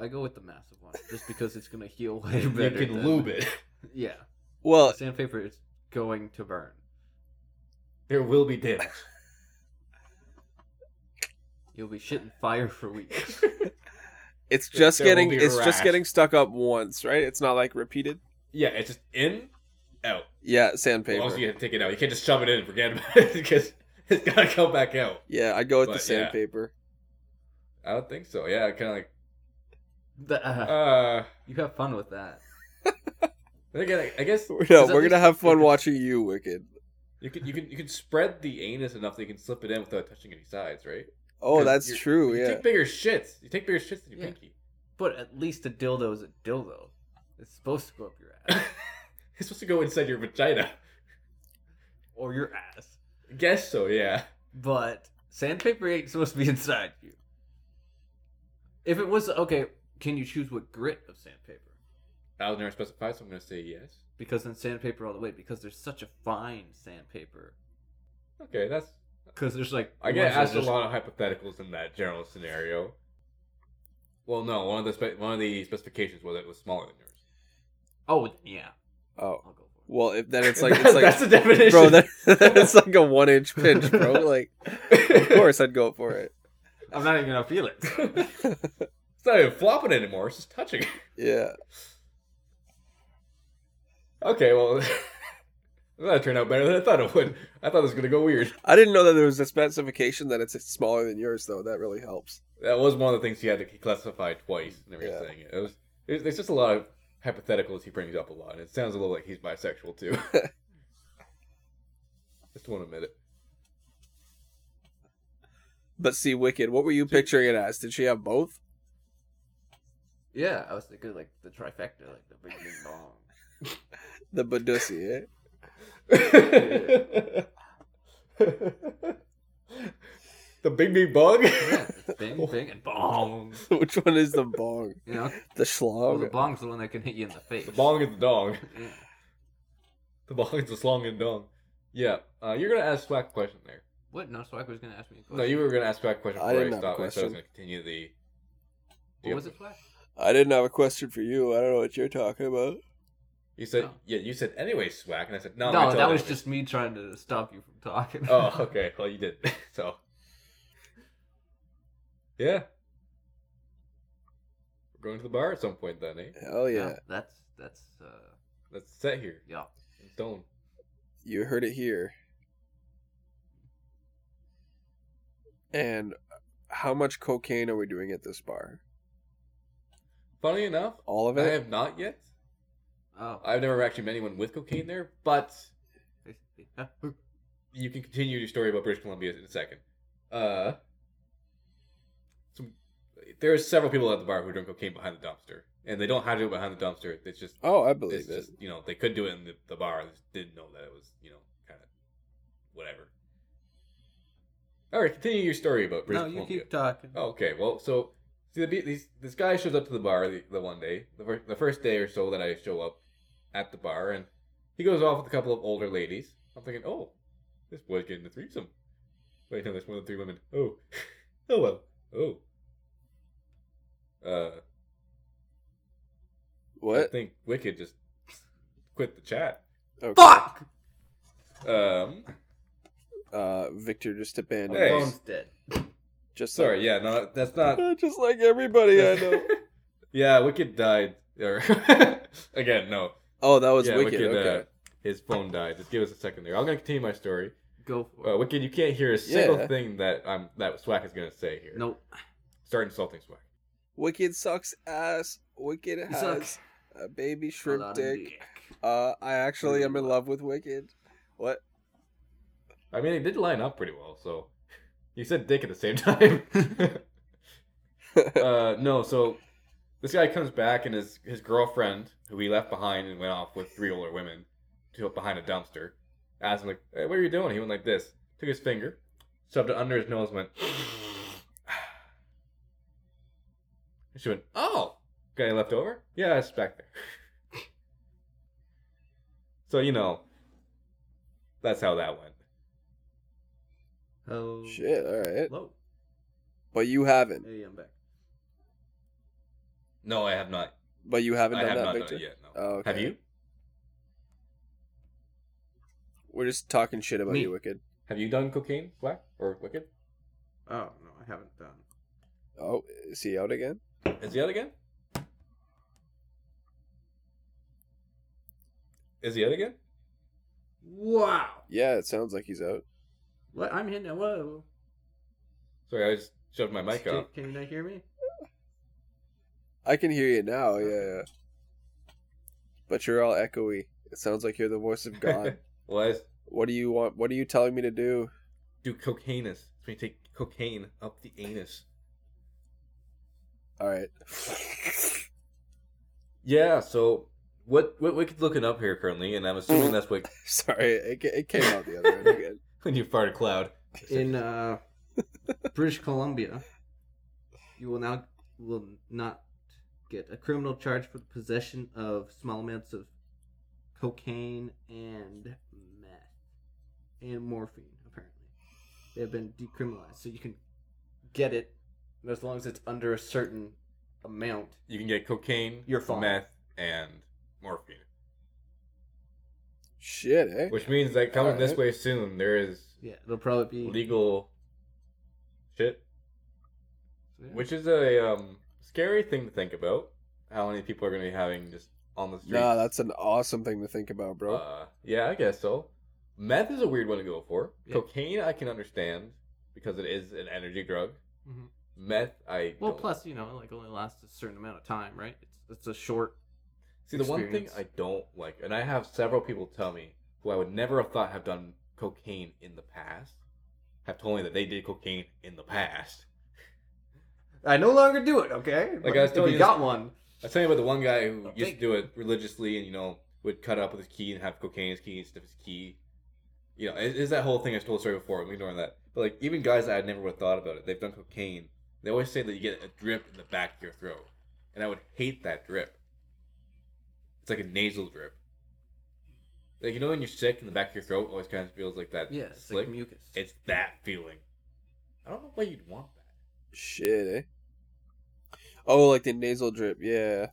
I go with the massive one just because it's gonna heal way You better. can than- lube it. <laughs> Yeah, Well, sandpaper is going to burn. There will be damage. <laughs> You'll be shitting fire for weeks. it's just there will getting be a it's just rash. getting stuck up once, right? It's not like repeated. yeah, it's just in, out. Yeah, sandpaper. long as you take it out, you can't just shove it in and forget about it <laughs> because it's gotta come back out. Yeah, I'd go with the But, yeah. sandpaper. I don't think so. Yeah, kind of like. The- uh, Uh, you have fun with that. <laughs> I guess No, we're gonna have fun watching you, Wicked. you can you can you can spread the anus enough that you can slip it in without touching any sides, right? Oh, that's true. You Yeah. take bigger shits. You take bigger shits than your Yeah. pinky. But at least a dildo is a dildo. It's supposed to go up your <laughs> ass it's supposed to go inside your vagina. or your ass. Guess so. Yeah. But sandpaper ain't supposed to be <laughs> inside you. If it was okay, can you choose what grit of sandpaper? I was never specified, so I'm gonna say yes. Because then sandpaper all the way. Because there's such a fine sandpaper. Okay, that's. Because there's like I get asked just- a lot of hypotheticals in that general scenario. Well, no, one of the spe- one of the specifications was that it was smaller than yours. Oh yeah, Oh, I'll go for it. well, if then it's <laughs> like it's like that's the definition, bro, it's <laughs> like a one inch pinch, bro. <laughs> Like, of course I'd go for it. I'm not even gonna feel it. it's not even flopping anymore. It's just touching. It. Yeah. Okay, well, that turned out better than I thought it would. I thought it was gonna go weird. I didn't know that there was a specification that it's smaller than yours, though. That really helps. That was one of the things he had to classify twice. Never Yeah. it. Was. There's just a lot of hypotheticals he brings up a lot. and It sounds a little like he's bisexual too. <laughs> <laughs> just won't admit it. But see, Wicked, what were you picturing it as? Did she have both? yeah, I was thinking like the trifecta, like the big big bong. <laughs> The Badusi, eh? The big big bug. Yeah, <laughs> bing bing and bong. <laughs> Which one is the bong? You know, The well, the schlong? bong's the one that can hit you in the face. the bong is the dong. <laughs> Yeah. The bong is the slong and dong. Yeah, uh, you're gonna ask Swack a question there. What? No, Swag was gonna ask me a question. No, you were gonna ask Swack a question I before I, didn't have a stopped. I said I was gonna continue the. What was it, Swag? I didn't have a question for you. I don't know what you're talking about. You said No. yeah. You said anyway, Swack, and I said no. No, that was anyways. just me trying to stop you from talking. Oh, okay. Well, you did. so, yeah, we're going to the bar at some point then, eh? Hell yeah. That's that's uh Let's set here yeah. in stone. You heard it here. And how much cocaine are we doing at this bar? Funny enough, All of it. I it? have not yet. Oh. I've never actually met anyone with cocaine there, but <laughs> you can continue your story about British Columbia in a second. Uh, some, there's several people at the bar who drink cocaine behind the dumpster, and they don't have to do it behind the dumpster. It's just, Oh, I it's believe it. just you know, they could do it in the, the bar. They just didn't know that it was, you know, kind of whatever. All right, continue your story about British No, you Columbia. keep talking. Oh, okay, well, so see, the, these, this guy shows up to the bar the, the one day, the, fir- the first day or so that I show up at the bar, and he goes off with a couple of older ladies. I'm thinking, oh, this boy's getting a threesome. Wait, no, there's more than three women. Oh, <laughs> oh well, oh. Uh, I What? think Wicked just <laughs> quit the chat. Okay. Fuck! Um, Uh, Victor just abandoned Hey. us. Phone's dead. Just sorry, yeah, no, that's not. <laughs> just like everybody I know. <laughs> yeah, Wicked died. Or again, no. Oh, that was Yeah, wicked. Wicked, uh, Okay. his phone died. Just give us a second there. I'm gonna continue my story. Go for Uh, it. Wicked, you can't hear a single Yeah. thing that I'm that Swack is gonna say here. Nope. Start insulting Swack. Wicked sucks ass. Wicked You has suck. a baby shrimp lot of dick. Uh, I actually am in love with Wicked. What? I mean, it did line up pretty well. So you said dick at the same <laughs> time. <laughs> uh, no, so this guy comes back and his his girlfriend, who he left behind and went off with three older women, to behind a dumpster, asked him like, "Hey, what are you doing?" He went like this, took his finger, shoved it under his nose, went. And she went, "Oh, got any left over? Yeah, it's back there." <laughs> so you know, that's how that went. Oh. Shit. All right. Hello. But you haven't. Hey, I'm back. No, I have not. But you haven't I done have that, not Victor. done it yet. No. Oh, okay. Have you? We're just talking shit about Me. you, Wicked. Have you done cocaine, Black or Wicked? Oh no, I haven't done. Oh, is he out again? Is he out again? Is he out again? Wow. Yeah, it sounds like he's out. What? I'm hitting. Whoa. Sorry, I just shoved my mic can, off. Can you not hear me? I can hear you now. Yeah, yeah. But you're all echoey. It sounds like you're the voice of God. <laughs> Was what do you want? What are you telling me to do? do cocaine. It's when you take cocaine up the anus. All right. Yeah. So what? What Wicked's looking up here currently, and I'm assuming that's what <laughs> Sorry, it, it came out the other end again. <laughs> when you fart a cloud. In uh, British Columbia, you will now will not get a criminal charge for the possession of small amounts of cocaine and meth and morphine. Apparently, they have been decriminalized, so you can get it as long as it's under a certain amount. You can get cocaine, You're fine. meth, and morphine. Shit, eh? Which means that coming this Alright. way soon, there is Yeah, it'll probably be. legal shit Yeah. Which is a um, scary thing to think about. How many people are going to be having just on the street? Nah, that's an awesome thing to think about, bro. Uh, yeah, I guess so. Meth is a weird one to go for. Yeah. Cocaine, I can understand because it is an energy drug. Mhm. Meth, I Well, don't. plus you know, like only lasts a certain amount of time, right? It's it's a short. see the one thing experience. I don't like, and I have several people tell me who I would never have thought have done cocaine in the past, have told me that they did cocaine in the past. I no longer do it. Okay, Like I was if telling you you got one. I was telling you about the one guy who Oh, used to do it religiously, and you know would cut up with his key and have cocaine in his key and stuff his key. You know, it is that whole thing I've told the story before. I'm ignoring that. But like even guys that I never would have thought about it, they've done cocaine. They always say that you get a drip in the back of your throat, and I would hate that drip. It's like a nasal drip. Like you know when you're sick and the back of your throat always kind of feels like that. Yeah, it's slick. like mucus. it's that feeling. I don't know why you'd want that. Shit, eh? Oh, like the nasal drip. Yeah.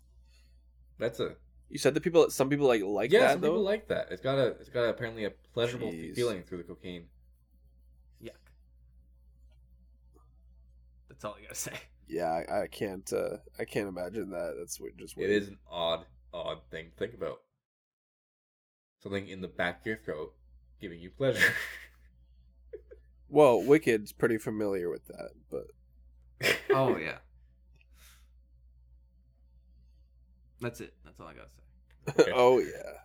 That's a You said that people, some people like like yeah. that some though. people like that. It's got a it's got apparently a pleasurable Jeez. feeling through the cocaine. That's all I gotta say. yeah, I, I can't. uh I can't imagine that. That's weird, just It weird. is an odd, odd thing to think about. Something in the back of your throat giving you pleasure. <laughs> Well, Wicked's pretty familiar with that, but <laughs> Oh yeah. That's it. That's all I gotta say. <laughs> Okay. oh yeah.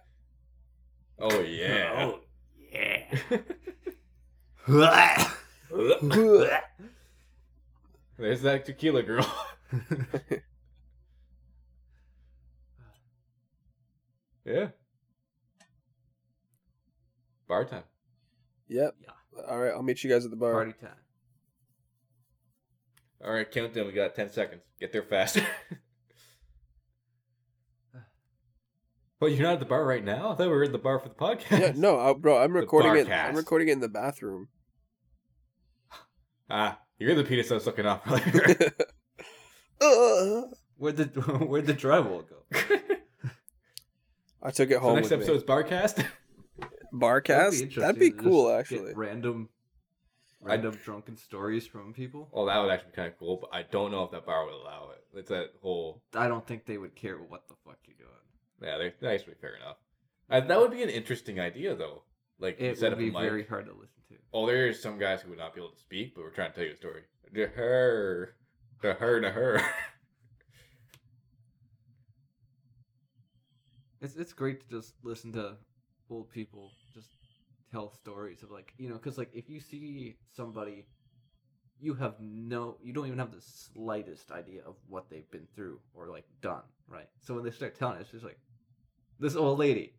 oh yeah. oh yeah. There's that tequila girl. <laughs> yeah. Bar time. Yep. Yeah. All right, I'll meet you guys at the bar. Party time. All right, countdown. We got ten seconds. Get there faster. <laughs> well, you're not at the bar right now. I thought we were at the bar for the podcast. Yeah, no, uh, bro, I'm recording it. I'm recording it in the bathroom. Ah, you're the penis I was looking off earlier. Uh, Where'd the <laughs> Where'd the drywall go? <laughs> I took it so home next with episode me. is Barcast. Barcast. That'd be, interesting to cool, just get actually. Random, random drunken stories from people. Oh, that would actually be kind of cool, but I don't know if that bar would allow it. It's that whole I don't think they would care what the fuck you're doing. yeah. they're, that's actually fair enough. I, that would be an interesting idea, though. Like you It would a be mic. very hard to listen Oh, there's some guys who would not be able to speak, but we're trying to tell you a story. To her, to her, to her. <laughs> It's it's great to just listen to old people just tell stories of like you know because like if you see somebody, you have no you don't even have the slightest idea of what they've been through or like done right. So when they start telling it, it's just like this old lady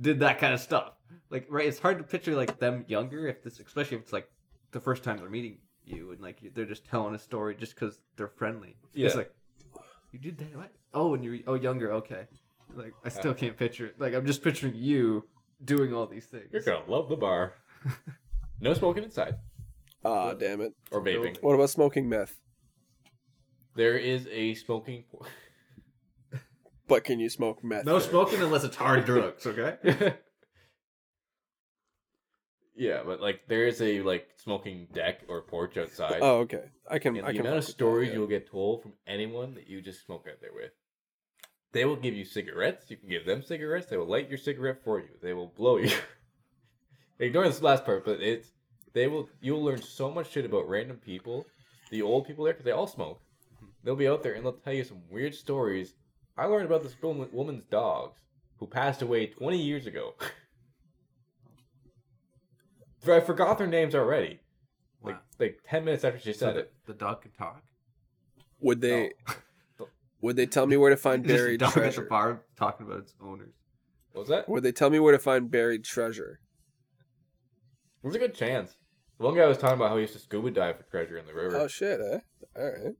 did that kind of stuff. Like right, it's hard to picture like them younger if this especially if it's like the first time they're meeting you and like they're just telling a story just because they're friendly. Yeah. It's like you did that what? Oh, and you're oh younger. Okay. Like I still can't picture it. Like I'm just picturing you doing all these things. You're gonna love the bar. No smoking inside Ah, damn it. or vaping. What about smoking meth? There is a smoking. <laughs> But can you smoke meth? No there? smoking unless it's hard drugs. Okay. <laughs> yeah, but like there is a like smoking deck or porch outside. Oh, okay. I can. and I the can. amount of fuck that, stories yeah. you'll get told from anyone that you just smoke out there with. They will give you cigarettes. You can give them cigarettes. They will light your cigarette for you. They will blow you. <laughs> Ignore this last part, but it's they will. You'll learn so much shit about random people, the old people there, because they all smoke. They'll be out there and they'll tell you some weird stories. I learned about this woman's dogs who passed away 20 years ago. <laughs> I forgot their names already. Like Wow. like 10 minutes after she So said the, it. the dog can talk. Would they? Oh. <laughs> Would they tell me where to find <laughs> Just a buried dog at the treasure? bar talking about its owners. What was that? Would they tell me where to find buried treasure? There's a good chance. One guy was talking about how he used to scuba dive for treasure in the river. Oh shit! Eh. All right.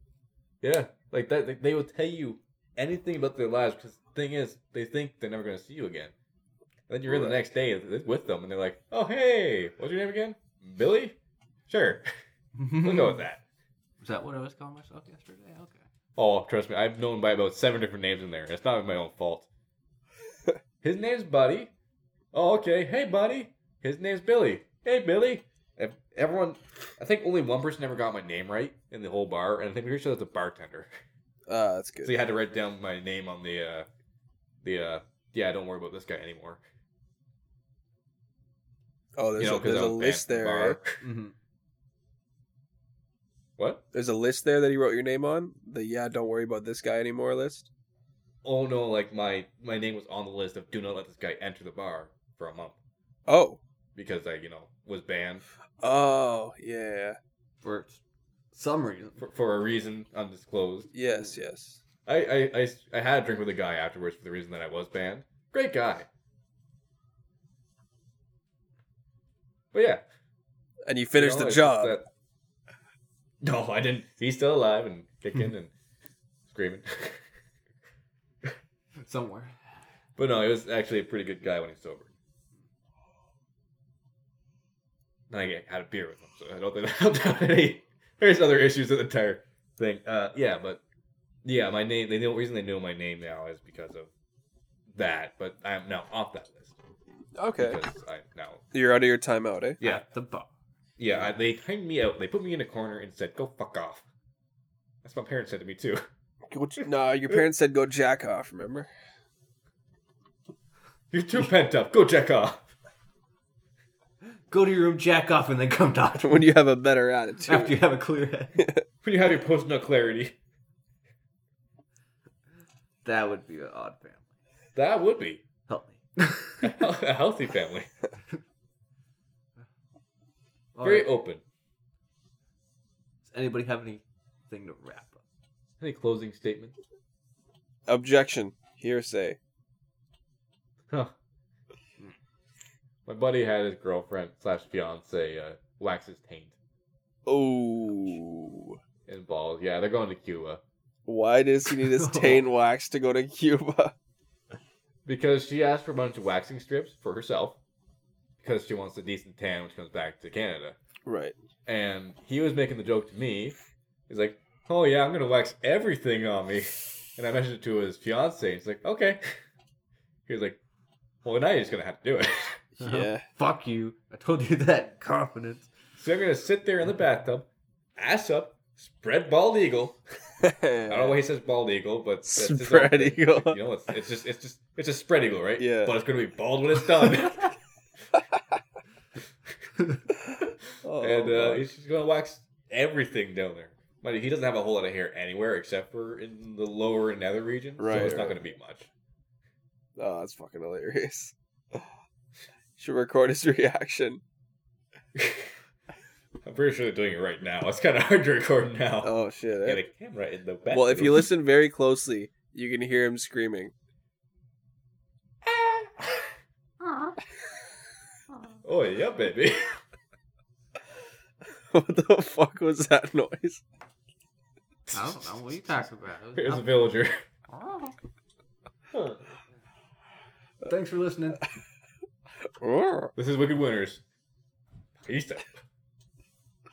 yeah, like that. They, they will tell you anything about their lives because the thing is, they think they're never going to see you again. And then you're in the next day with them, and they're like, "Oh hey, what's your name again? Billy? Sure, <laughs> we'll go with that." Is that what I was calling myself yesterday? Okay. Oh, trust me, I've known by about seven different names in there. It's not my own fault. <laughs> His name's Buddy. Oh, okay. Hey, Buddy. His name's Billy. Hey, Billy. Ev- Everyone, I think only one person ever got my name right in the whole bar, and I think we sure that's a bartender. <laughs> Ah, that's good. So you had to write down my name on the, uh, the, uh, yeah, don't worry about this guy anymore. oh, there's you know, a, 'cause there's I a was banned list there. <laughs> <laughs> Mm-hmm. What? There's a list there that he wrote your name on. The yeah, don't worry about this guy anymore list. Oh no, like my my name was on the list of do not let this guy enter the bar for a month Oh. because I, you know, was banned Oh yeah. For some reason. for, for a reason undisclosed. Yes. Yes. I, I, I, I had a drink with a guy afterwards for the reason that I was banned. Great guy. But yeah. And you finished you know, the it's job. that- No, I didn't. He's still alive and kicking <laughs> and screaming. <laughs> Somewhere. but no, he was actually a pretty good guy when he's sober. And I had a beer with him, so I don't think that helped out any. There's other issues with the entire thing. Uh, yeah, but yeah, my name. They know the reason they know my name now is because of that. But I'm now off that list Okay. because I now You're out of your timeout, eh? yeah At the bar. yeah I, they timed me out. They put me in a corner and said, "Go fuck off." That's what my parents said to me too. <laughs> Go- Nah, your parents said go jack off. Remember? You're too pent up. Go check off. Go to your room, jack off, and then come talk to <laughs> me when you have a better attitude. after you have a clear head. <laughs> When you have your post nut clarity, that would be an odd family. that would be Help me. <laughs> a healthy family. All Very right. open. Does anybody have anything to wrap up? Any closing statements? Objection. Hearsay. Huh. My buddy had his girlfriend slash fiance uh, wax his taint Oh. and balls. Yeah, they're going to Cuba Why does he need his <laughs> taint wax to go to Cuba? because she asked for a bunch of waxing strips for herself because she wants a decent tan when she comes back to Canada. Right. And he was making the joke to me. He's like, "Oh yeah, I'm gonna wax everything on me," and I mentioned it to his fiance. He's like, "Okay." <laughs> He was like, "Well, now you're just gonna have to do it." <laughs> Yeah. Fuck you. I told you that <laughs> confidence. So I'm gonna sit there in the bathtub, ass up, spread bald eagle, I don't know why he says bald eagle, but that's his own Spread thing. eagle. You know, it's, it's just it's just it's a spread eagle, right? Yeah. But it's gonna be bald when it's done. Oh, <laughs> <laughs> and uh, he's just gonna wax everything down there. Mind you, he doesn't have a whole lot of hair anywhere except for in the lower nether region, Right, so it's not gonna be much. oh, that's fucking hilarious. Should record his <laughs> reaction. <laughs> I'm pretty sure they're doing it right now. It's kind of hard to record now. Oh shit! eh? Get a camera in the back. Well, if you listen very closely, you can hear him screaming. oh yeah, <laughs> baby. what the fuck was that noise? I don't know what are you talking about. Here's a villager. Thanks for listening. This is Wicked Winners. Peace out.